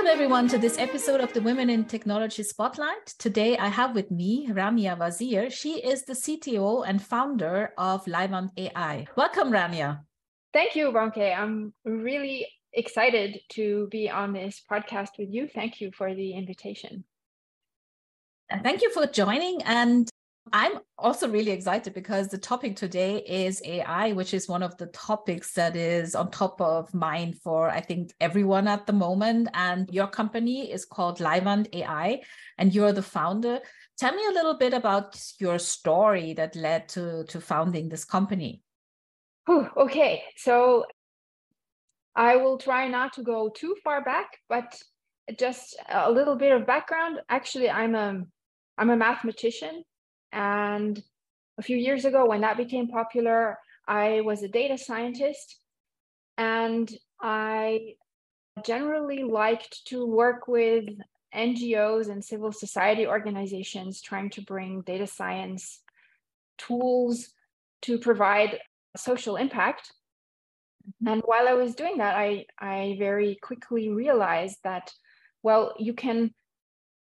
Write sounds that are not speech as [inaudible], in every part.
Welcome, everyone, to this episode of the Women in Technology Spotlight. Today, I have with me Rania Wazir. She is the CTO and founder of leiwand AI. Welcome, Ramia. Thank you, Ronke. I'm really excited to be on this podcast with you. Thank you for the invitation. Thank you for joining. And I'm also really excited because the topic today is AI, which is one of the topics that is on top of mind for, I think, everyone at the moment. And your company is called leiwand AI, and you're the founder. Tell me a little bit about your story that led to, to founding this company. Ooh, okay, so I will try not to go too far back, but just a little bit of background. Actually, I'm a I'm a mathematician and a few years ago, when that became popular, I was a data scientist and I generally liked to work with NGOs and civil society organizations trying to bring data science tools to provide social impact. Mm-hmm. And while I was doing that, I, I very quickly realized that, well, you can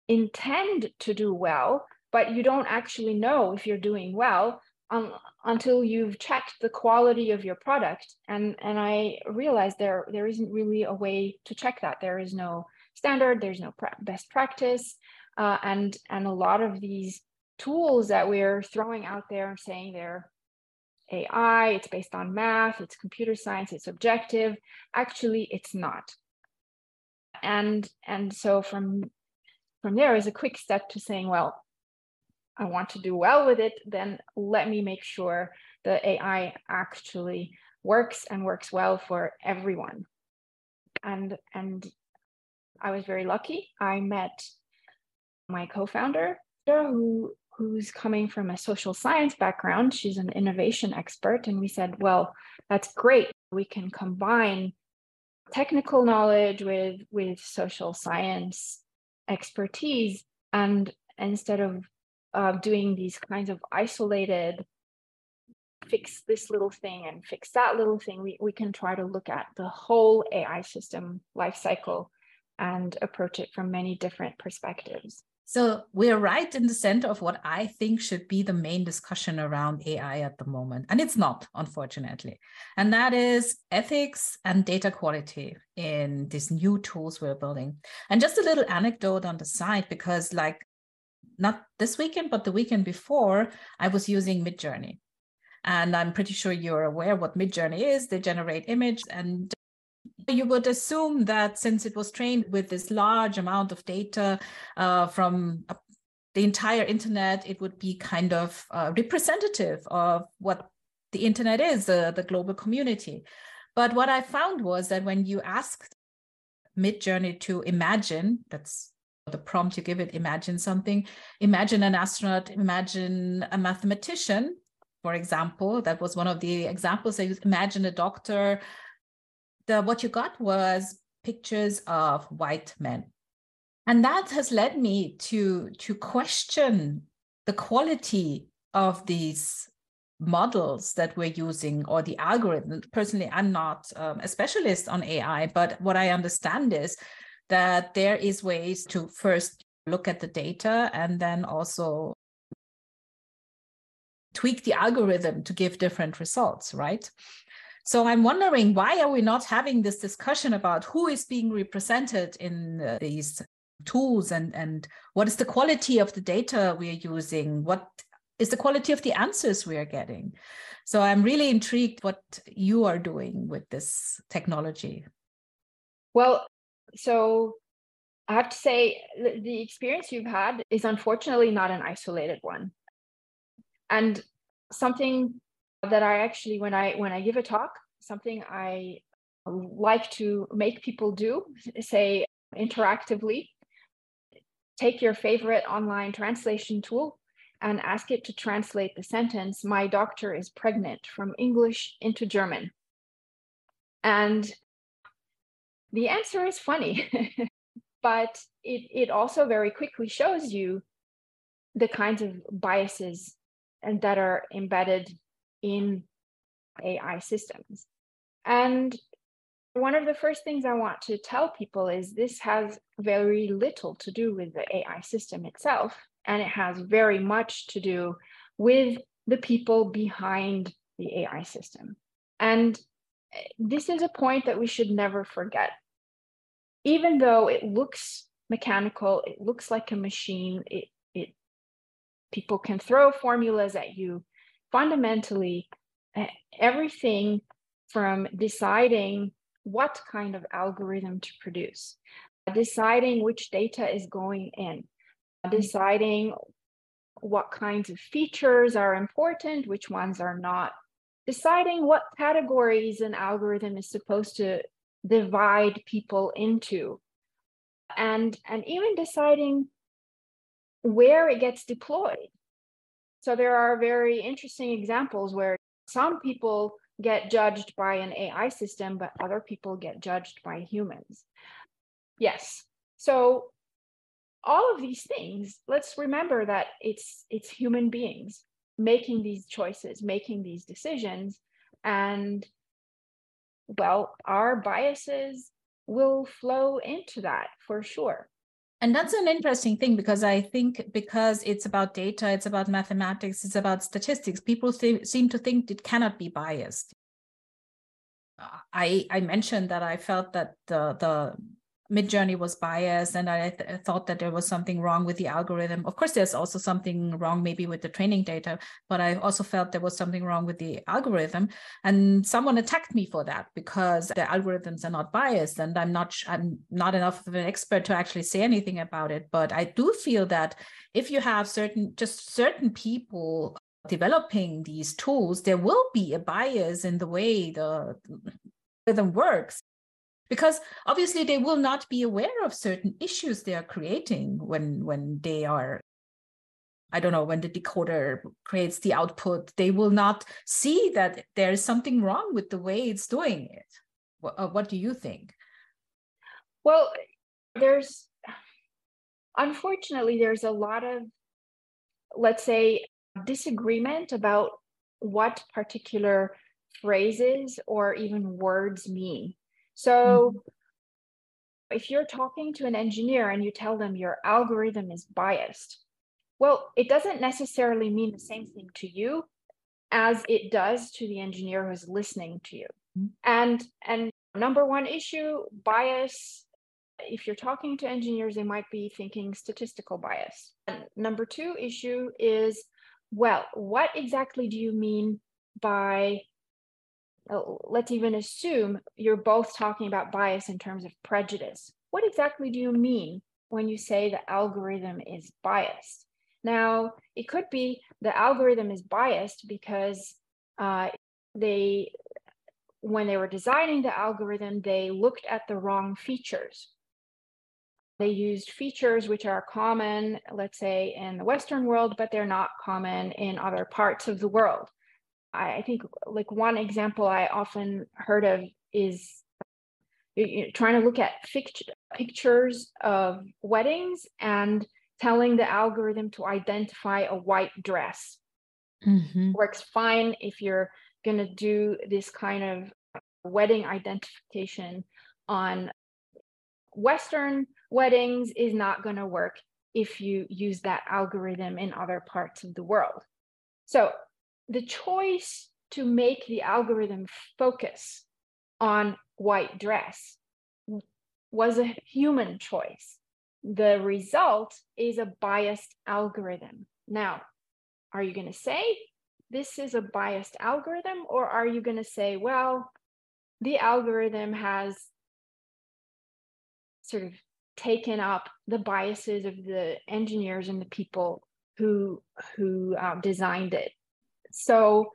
intend to do well, but you don't actually know if you're doing well um, until you've checked the quality of your product. And and i realized there there isn't really a way to check that. There is no standard there's no pra- best practice uh, and and a lot of these tools that we're throwing out there and saying they're ai it's based on math it's computer science it's objective. Actually it's not. And and so from from there is a quick step to saying well I want to do well with it, then let me make sure the AI actually works and works well for everyone. And and I was very lucky. I met my co-founder who who's coming from a social science background. She's an innovation expert and we said, well, that's great. We can combine technical knowledge with with social science expertise and instead of uh, doing these kinds of isolated fix this little thing and fix that little thing we, we can try to look at the whole ai system life cycle and approach it from many different perspectives so we're right in the center of what I think should be the main discussion around AI at the moment. And it's not, unfortunately. And that is ethics and data quality in these new tools we're building. And just a little anecdote on the side, because like not this weekend, but the weekend before, I was using Midjourney. And I'm pretty sure you're aware what Midjourney is. They generate image and you would assume that since it was trained with this large amount of data uh, from the entire internet, it would be kind of uh, representative of what the internet is, uh, the global community. But what I found was that when you asked Midjourney to imagine, that's the prompt you give it imagine something. Imagine an astronaut imagine a mathematician for example. That was one of the examples. I imagine a doctor. The what you got was pictures of white men. And that has led me to to question the quality of these models that we're using or the algorithm. Personally i'm not um, a specialist on ai but what i understand is that there is ways to first look at the data and then also tweak the algorithm to give different results, right? So I'm wondering why are we not having this discussion about who is being represented in uh, these tools and and what is the quality of the data we are using? What is the quality of the answers we are getting? So I'm really intrigued what you are doing with this technology. Well, so I have to say the experience you've had is unfortunately not an isolated one. And something that I actually when I when I give a talk, something I like to make people do, say interactively, take your favorite online translation tool and ask it to translate the sentence, my doctor is pregnant from English into German. And the answer is funny, [laughs] but it, it also very quickly shows you the kinds of biases and that are embedded in AI systems. And one of the first things I want to tell people is this has very little to do with the AI system itself, and it has very much to do with the people behind the AI system. And this is a point that we should never forget. Even though it looks mechanical, it looks like a machine, it, it people can throw formulas at you. Fundamentally, everything from deciding what kind of algorithm to produce, deciding which data is going in, deciding what kinds of features are important, which ones are not, deciding what categories an algorithm is supposed to divide people into, and, and even deciding where it gets deployed. So there are very interesting examples where some people get judged by an AI system, but other people get judged by humans. Yes. So all of these things, let's remember that it's it's human beings making these choices, making these decisions, and well, our biases will flow into that for sure. And that's an interesting thing because I think because it's about data, it's about mathematics, it's about statistics, people th- seem to think it cannot be biased. I I mentioned that I felt that the the Midjourney was biased, and I th- thought that there was something wrong with the algorithm. Of course, there's also something wrong maybe with the training data, but I also felt there was something wrong with the algorithm. And someone attacked me for that because the algorithms are not biased, and I'm not I'm not enough of an expert to actually say anything about it. But I do feel that if you have certain just certain people developing these tools, there will be a bias in the way the algorithm works because obviously they will not be aware of certain issues they are creating when when they are i don't know when the decoder creates the output. They will not see that there is something wrong with the way it's doing it. What, uh, what do you think? Well there's unfortunately there's a lot of let's say disagreement about what particular phrases or even words mean so mm-hmm. if you're talking to an engineer and you tell them your algorithm is biased, well, it doesn't necessarily mean the same thing to you as it does to the engineer who's listening to you. Mm-hmm. And and number one issue, bias if you're talking to engineers, they might be thinking statistical bias. And number two issue is, well, what exactly do you mean by let's even assume you're both talking about bias in terms of prejudice. What exactly do you mean when you say the algorithm is biased? Now, it could be the algorithm is biased because uh, they, when they were designing the algorithm, they looked at the wrong features. They used features which are common, let's say, in the Western world, but they're not common in other parts of the world. I think like one example I often heard of is you know, trying to look at pictures of weddings and telling the algorithm to identify a white dress. Mm-hmm. Works fine if you're going to do this kind of wedding identification on Western weddings, is not going to work if you use that algorithm in other parts of the world. So the choice to make the algorithm focus on white dress was a human choice. The result is a biased algorithm. Now, are you going to say this is a biased algorithm, or are you going to say, well, the algorithm has sort of taken up the biases of the engineers and the people who who um, designed it so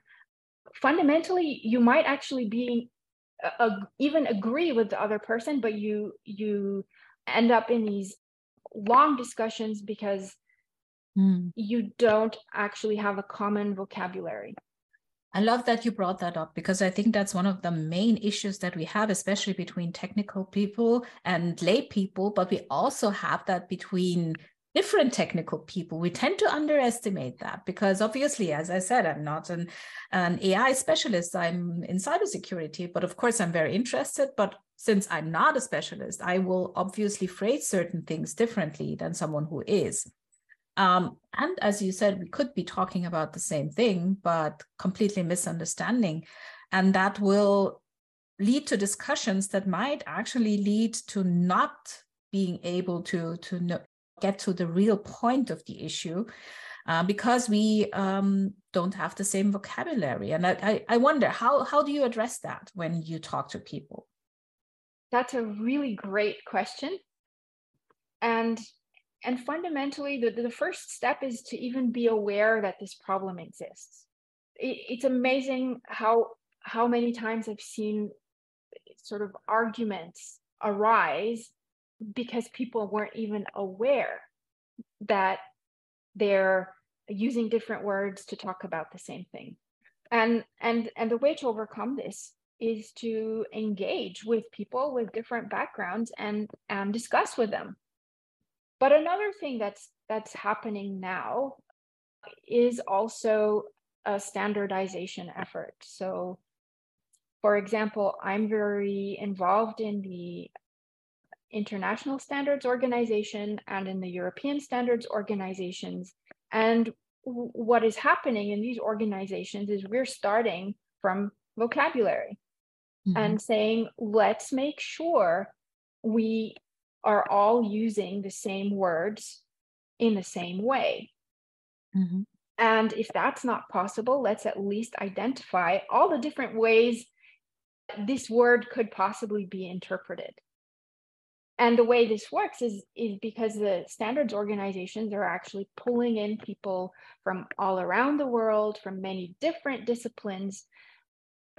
fundamentally, you might actually be uh, even agree with the other person, but you you end up in these long discussions because mm. you don't actually have a common vocabulary. I love that you brought that up because I think that's one of the main issues that we have, especially between technical people and lay people, but we also have that between different technical people we tend to underestimate that because obviously as i said i'm not an, an ai specialist i'm in cybersecurity but of course i'm very interested but since I'm not a specialist, I will obviously phrase certain things differently than someone who is. Um, and as you said, we could be talking about the same thing, but completely misunderstanding. And that will lead to discussions that might actually lead to not being able to, to know, get to the real point of the issue uh, because we um, don't have the same vocabulary. And I, I wonder how, how do you address that when you talk to people? That's a really great question. And and fundamentally, the, the first step is to even be aware that this problem exists. It, it's amazing how how many times I've seen sort of arguments arise because people weren't even aware that they're using different words to talk about the same thing. And and and the way to overcome this is to engage with people with different backgrounds and and discuss with them. But another thing that's that's happening now is also a standardization effort. So for example i'm very involved in the international standards organization and in the European standards organizations. And what is happening in these organizations is we're starting from vocabulary mm-hmm. and saying, let's make sure we are all using the same words in the same way. Mm-hmm. And if that's not possible, let's at least identify all the different ways this word could possibly be interpreted and the way this works is is because the standards organizations are actually pulling in people from all around the world from many different disciplines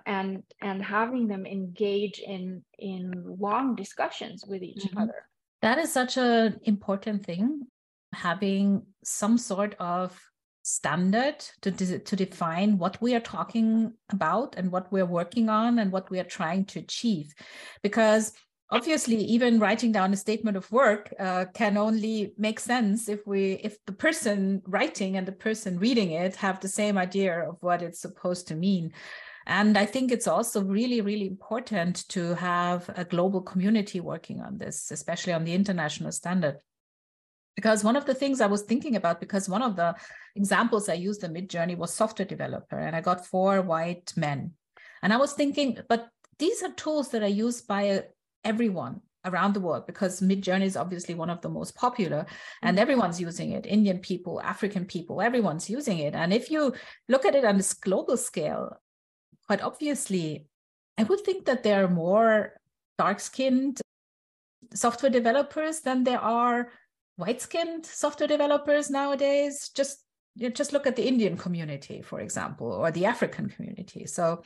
and and having them engage in in long discussions with each mm-hmm. other that is such an important thing having some sort of standard to, to define what we are talking about and what we're working on and what we are trying to achieve because obviously even writing down a statement of work uh, can only make sense if we if the person writing and the person reading it have the same idea of what it's supposed to mean. And i think it's also really really important to have a global community working on this especially on the international standard. Because one of the things i was thinking about because one of the examples i used in midjourney was software developer and i got four white men. And i was thinking but these are tools that are used by everyone around the world because Midjourney is obviously one of the most popular and mm-hmm. everyone's using it. Indian people, African people, everyone's using it. And if you look at it on this global scale, quite obviously, I would think that there are more dark skinned software developers than there are white skinned software developers nowadays. Just you know, just look at the Indian community, for example, or the African community. So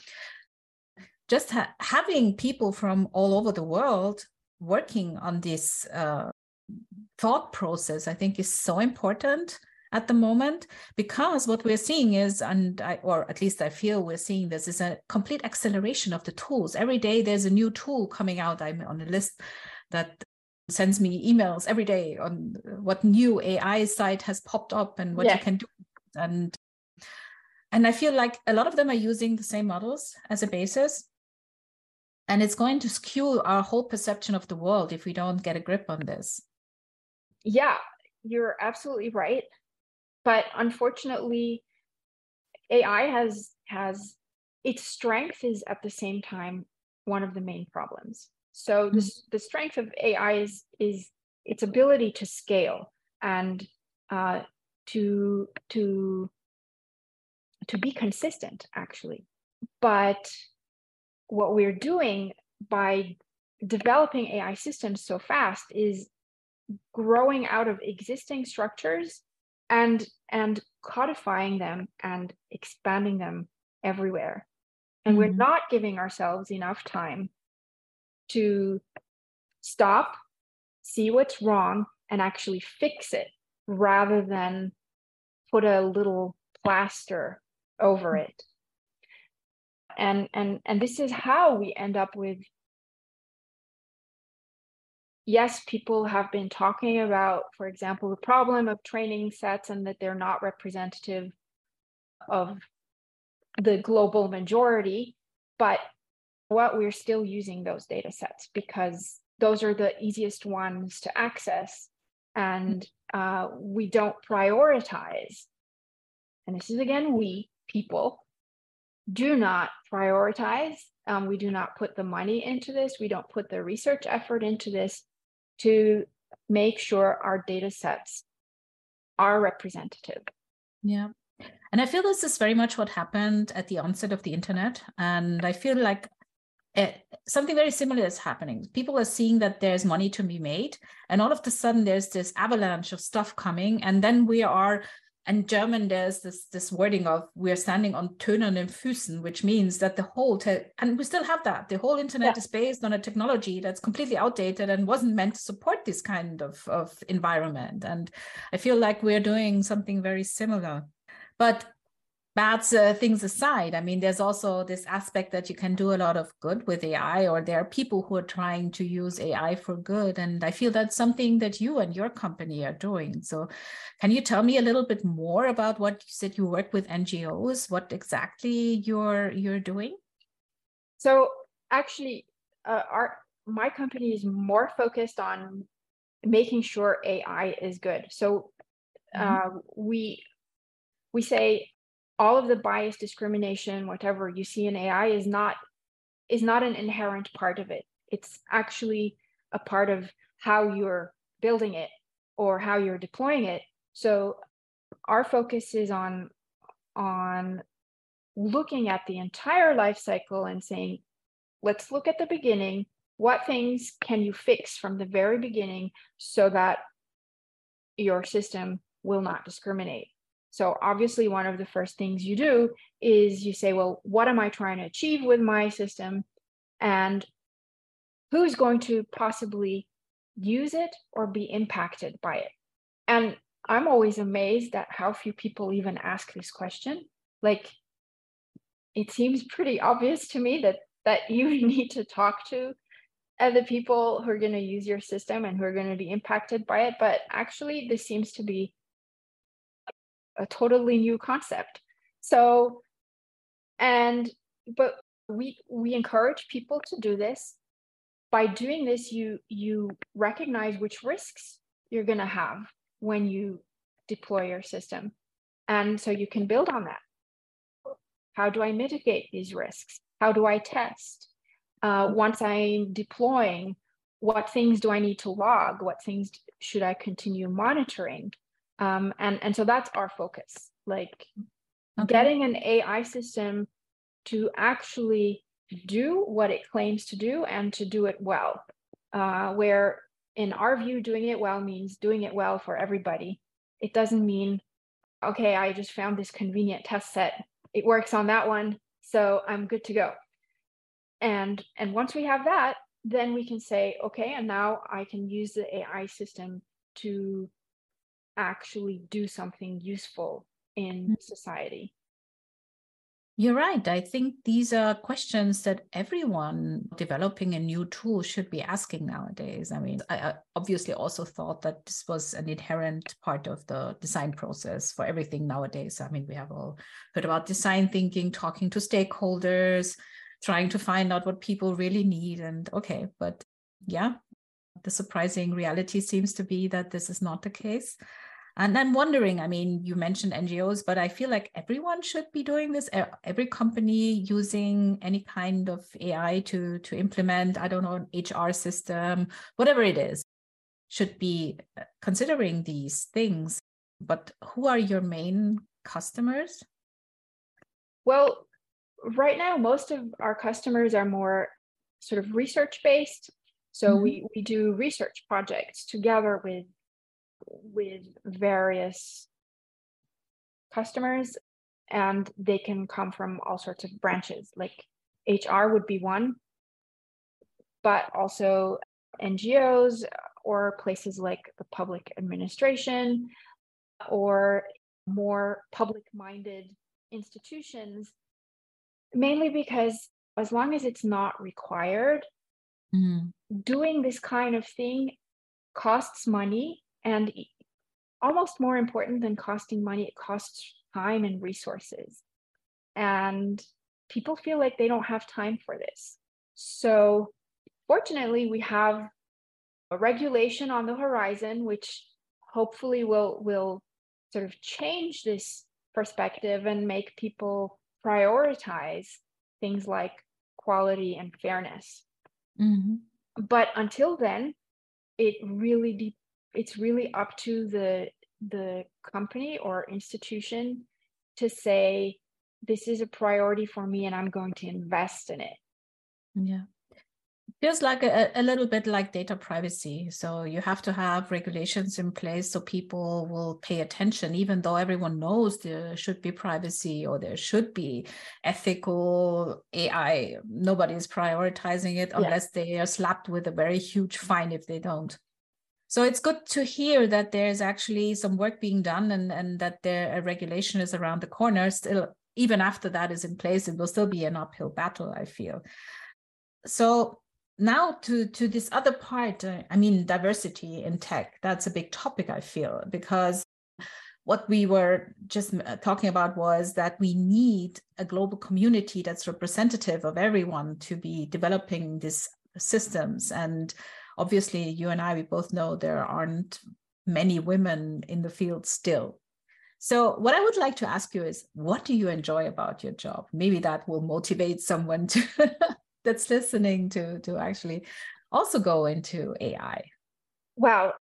just ha- having people from all over the world working on this uh, thought process, I think, is so important at the moment because what we're seeing is and I, or at least i feel we're seeing this is a complete acceleration of the tools. Every day there's a new tool coming out. I'm on a list that sends me emails every day on what new ai site has popped up and what yeah. you can do. And and i feel like a lot of them are using the same models as a basis and it's going to skew our whole perception of the world if we don't get a grip on this. Yeah, you're absolutely right. But unfortunately, AI has has its strength is at the same time one of the main problems. So mm-hmm. the, the strength of AI is is its ability to scale and uh, to to to be consistent actually. But what we're doing by developing AI systems so fast is growing out of existing structures and and codifying them and expanding them everywhere and mm-hmm. we're not giving ourselves enough time to stop see what's wrong and actually fix it rather than put a little plaster over it and and and this is how we end up with yes people have been talking about for example the problem of training sets and that they're not representative of the global majority but what we're still using those data sets because those are the easiest ones to access and uh, we don't prioritize. And this is again we people do not prioritize. Um, we do not put the money into this. We don't put the research effort into this to make sure our data sets are representative. Yeah. And i feel this is very much what happened at the onset of the internet. And i feel like it, something very similar is happening. People are seeing that there's money to be made, and all of a sudden there's this avalanche of stuff coming, and then we are. In German, there's this this wording of we're standing on tönernen Füßen, which means that the whole te- and we still have that the whole internet yeah. is based on a technology that's completely outdated and wasn't meant to support this kind of of environment. And I feel like we're doing something very similar. But bad uh, things aside, I mean, there's also this aspect that you can do a lot of good with AI, or there are people who are trying to use AI for good. And I feel that's something that you and your company are doing. So, can you tell me a little bit more about what you said you work with NGOs? What exactly you're you're doing? So, actually, uh, our my company is more focused on making sure AI is good. So, mm-hmm. uh, we we say all of the bias discrimination whatever you see in ai is not is not an inherent part of it. It's actually a part of how you're building it or how you're deploying it. So our focus is on on looking at the entire life cycle and saying let's look at the beginning. What things can you fix from the very beginning so that your system will not discriminate so obviously one of the first things you do is you say, well, what am I trying to achieve with my system? And who's going to possibly use it or be impacted by it? And I'm always amazed at how few people even ask this question. Like it seems pretty obvious to me that that you [laughs] need to talk to other people who are going to use your system and who are going to be impacted by it. But actually, this seems to be a totally new concept. So, and but we we encourage people to do this. By doing this, you you recognize which risks you're going to have when you deploy your system, and so you can build on that. How do I mitigate these risks? How do I test? Uh, once I'm deploying, what things do I need to log? What things should I continue monitoring? Um, and, and so that's our focus, like okay. getting an AI system to actually do what it claims to do and to do it well. Uh, where in our view, doing it well means doing it well for everybody. It doesn't mean, okay, I just found this convenient test set. It works on that one, so I'm good to go. And and once we have that, then we can say, okay, and now I can use the AI system to actually do something useful in mm-hmm. society. You're right. I think these are questions that everyone developing a new tool should be asking nowadays. I mean, I obviously also thought that this was an inherent part of the design process for everything nowadays. I mean, we have all heard about design thinking, talking to stakeholders, trying to find out what people really need. And okay, but yeah, the surprising reality seems to be that this is not the case. And I'm wondering, I mean, you mentioned NGOs, but I feel like everyone should be doing this. Every company using any kind of AI to to implement, I don't know, an HR system, whatever it is, should be uh, considering these things. But who are your main customers? Well, right now, most of our customers are more sort of research based. So mm-hmm. we, we do research projects together with with various customers and they can come from all sorts of branches like hr would be one but also ngos or places like the public administration or more public minded institutions mainly because as long as it's not required mm-hmm. doing this kind of thing costs money and almost more important than costing money, it costs time and resources. And people feel like they don't have time for this. So, fortunately, we have a regulation on the horizon, which hopefully will will sort of change this perspective and make people prioritize things like quality and fairness. Mm-hmm. But until then, it really de- it's really up to the the company or institution to say this is a priority for me and I'm going to invest in it. Yeah feels like a, a little bit like data privacy. So you have to have regulations in place so people will pay attention, even though everyone knows there should be privacy or there should be ethical AI. Nobody is prioritizing it unless yeah. they are slapped with a very huge fine if they don't. So it's good to hear that there's actually some work being done and, and that there a regulation is around the corner. Still, even after that is in place, it will still be an uphill battle, I feel. So now to to this other part uh, i mean diversity in tech that's a big topic i feel because what we were just uh, talking about was that we need a global community that's representative of everyone to be developing these systems and obviously you and i we both know there aren't many women in the field still so what i would like to ask you is what do you enjoy about your job maybe that will motivate someone to [laughs] that's listening to to actually also go into AI? Wow.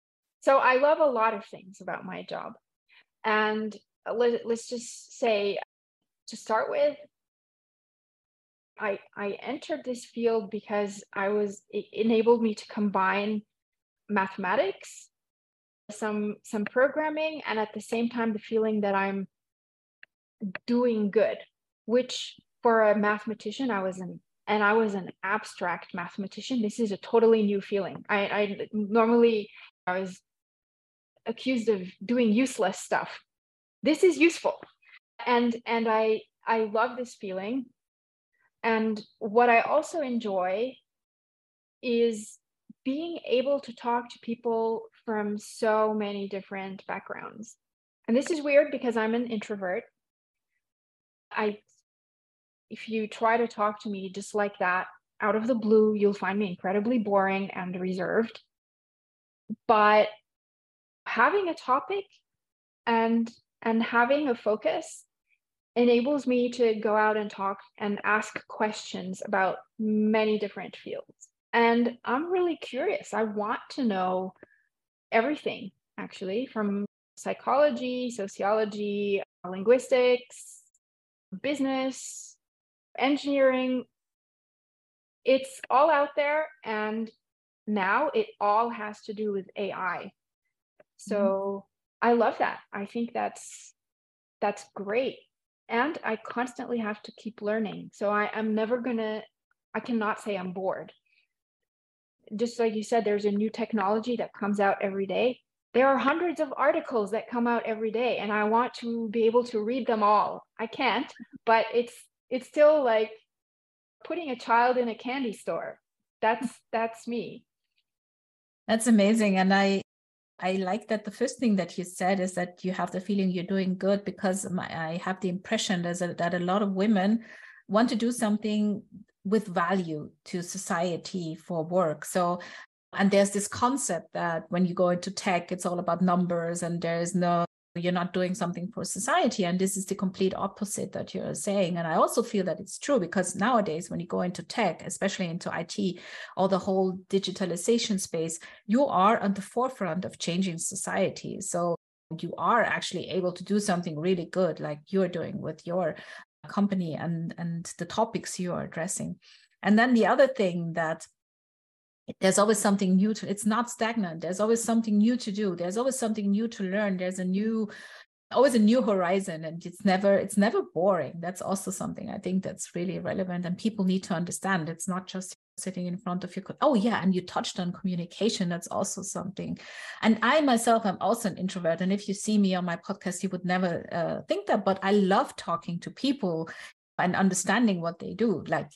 So I love a lot of things about my job. And let, let's just say to start with, I I entered this field because I was it enabled me to combine mathematics, some some programming, and at the same time the feeling that I'm doing good, which for a mathematician I was an and I was an abstract mathematician. This is a totally new feeling. I, I normally I was accused of doing useless stuff. This is useful, and and I I love this feeling. And what I also enjoy is being able to talk to people from so many different backgrounds. And this is weird because I'm an introvert. I if you try to talk to me just like that out of the blue, you'll find me incredibly boring and reserved. But having a topic and and having a focus enables me to go out and talk and ask questions about many different fields. And I'm really curious. I want to know everything actually from psychology, sociology, linguistics, business, engineering, it's all out there. And now it all has to do with AI. So mm-hmm. I love that. I think that's that's great. And I constantly have to keep learning. So I, I'm never gonna I cannot say I'm bored. Just like you said, there's a new technology that comes out every day. There are hundreds of articles that come out every day, and I want to be able to read them all. I can't, but it's it's still like putting a child in a candy store that's that's me that's amazing and i i like that the first thing that you said is that you have the feeling you're doing good because my, i have the impression a, that a lot of women want to do something with value to society for work. So and there's this concept that when you go into tech it's all about numbers and there's no you're not doing something for society and this is the complete opposite that you're saying. And i also feel that it's true because nowadays when you go into tech especially into it or the whole digitalization space you are on the forefront of changing society. So you are actually able to do something really good like you're doing with your company and and the topics you are addressing. And then the other thing that there's always something new to it's not stagnant. There's always something new to do. There's always something new to learn. There's a new always a new horizon and it's never it's never boring. That's also something i think that's really relevant and people need to understand. It's not just sitting in front of your oh yeah and you touched on communication. That's also something. And i myself am also an introvert and if you see me on my podcast you would never uh, think that but i love talking to people and understanding what they do. Like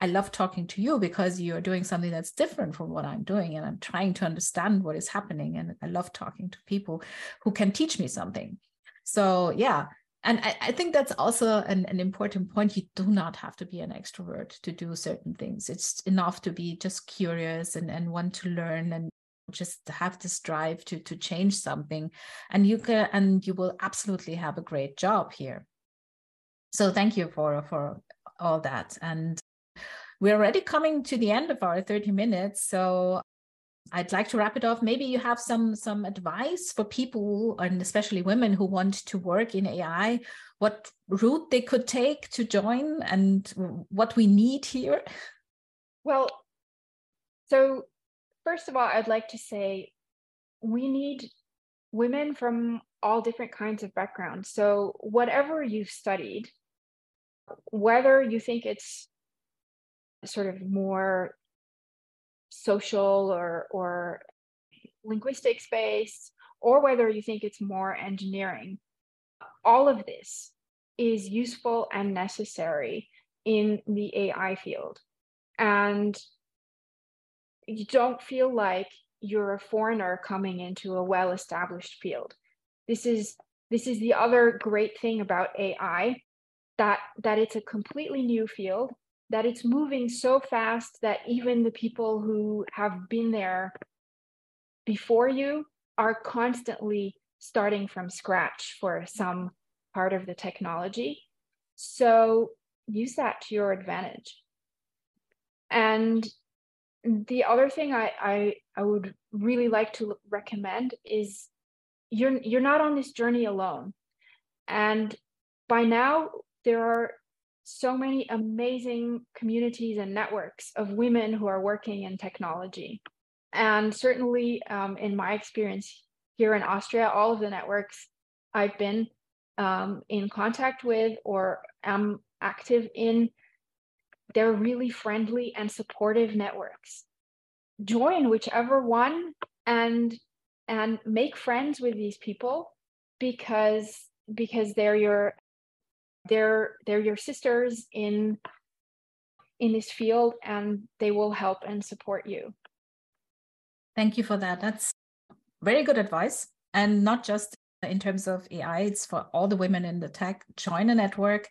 I love talking to you because you're doing something that's different from what I'm doing. And I'm trying to understand what is happening. And I love talking to people who can teach me something. So, yeah. and I, I, think that's also an, an important point. You do not have to be an extrovert to do certain things. It's enough to be just curious and, and want to learn and just have this drive to to change something. And you can and you will absolutely have a great job here. So thank you for for all that. And we're already coming to the end of our 30 minutes. So I'd like to wrap it off. Maybe you have some some advice for people and especially women who want to work in AI, what route they could take to join and what we need here. Well, so first of all, I'd like to say we need women from all different kinds of backgrounds. So whatever you've studied, whether you think it's sort of more social or or linguistics based or whether you think it's more engineering all of this is useful and necessary in the AI field. And you don't feel like you're a foreigner coming into a well established field. This is this is the other great thing about AI that that it's a completely new field that it's moving so fast that even the people who have been there before you are constantly starting from scratch for some part of the technology. So use that to your advantage. And the other thing I, I, I would really like to recommend is you're you're not on this journey alone. And by now there are so many amazing communities and networks of women who are working in technology. And certainly, um, in my experience here in Austria, all of the networks I've been um, in contact with or am active in, they're really friendly and supportive networks. Join whichever one and and make friends with these people because because they're your they're they're your sisters in in this field and they will help and support you. Thank you for that. That's very good advice. And not just in terms of ai it's for all the women in the tech. Join a network.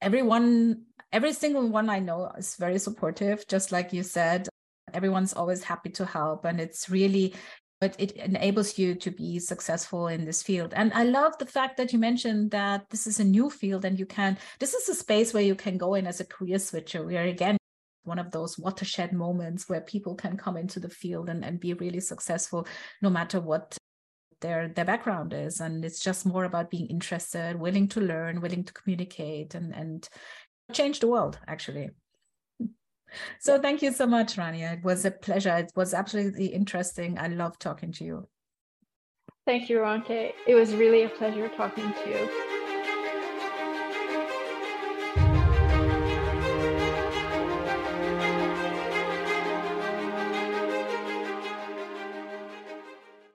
Everyone every single one i know is very supportive just like you said. Everyone's always happy to help and it's really but it enables you to be successful in this field. And I love the fact that you mentioned that this is a new field and you can, this is a space where you can go in as a career switcher, where again, one of those watershed moments where people can come into the field and, and be really successful no matter what their their background is. And it's just more about being interested willing to learn willing to communicate and and change the world actually so thank you so much, Rania. It was a pleasure. It was absolutely interesting. I love talking to you. Thank you, Ronke. It was really a pleasure talking to you.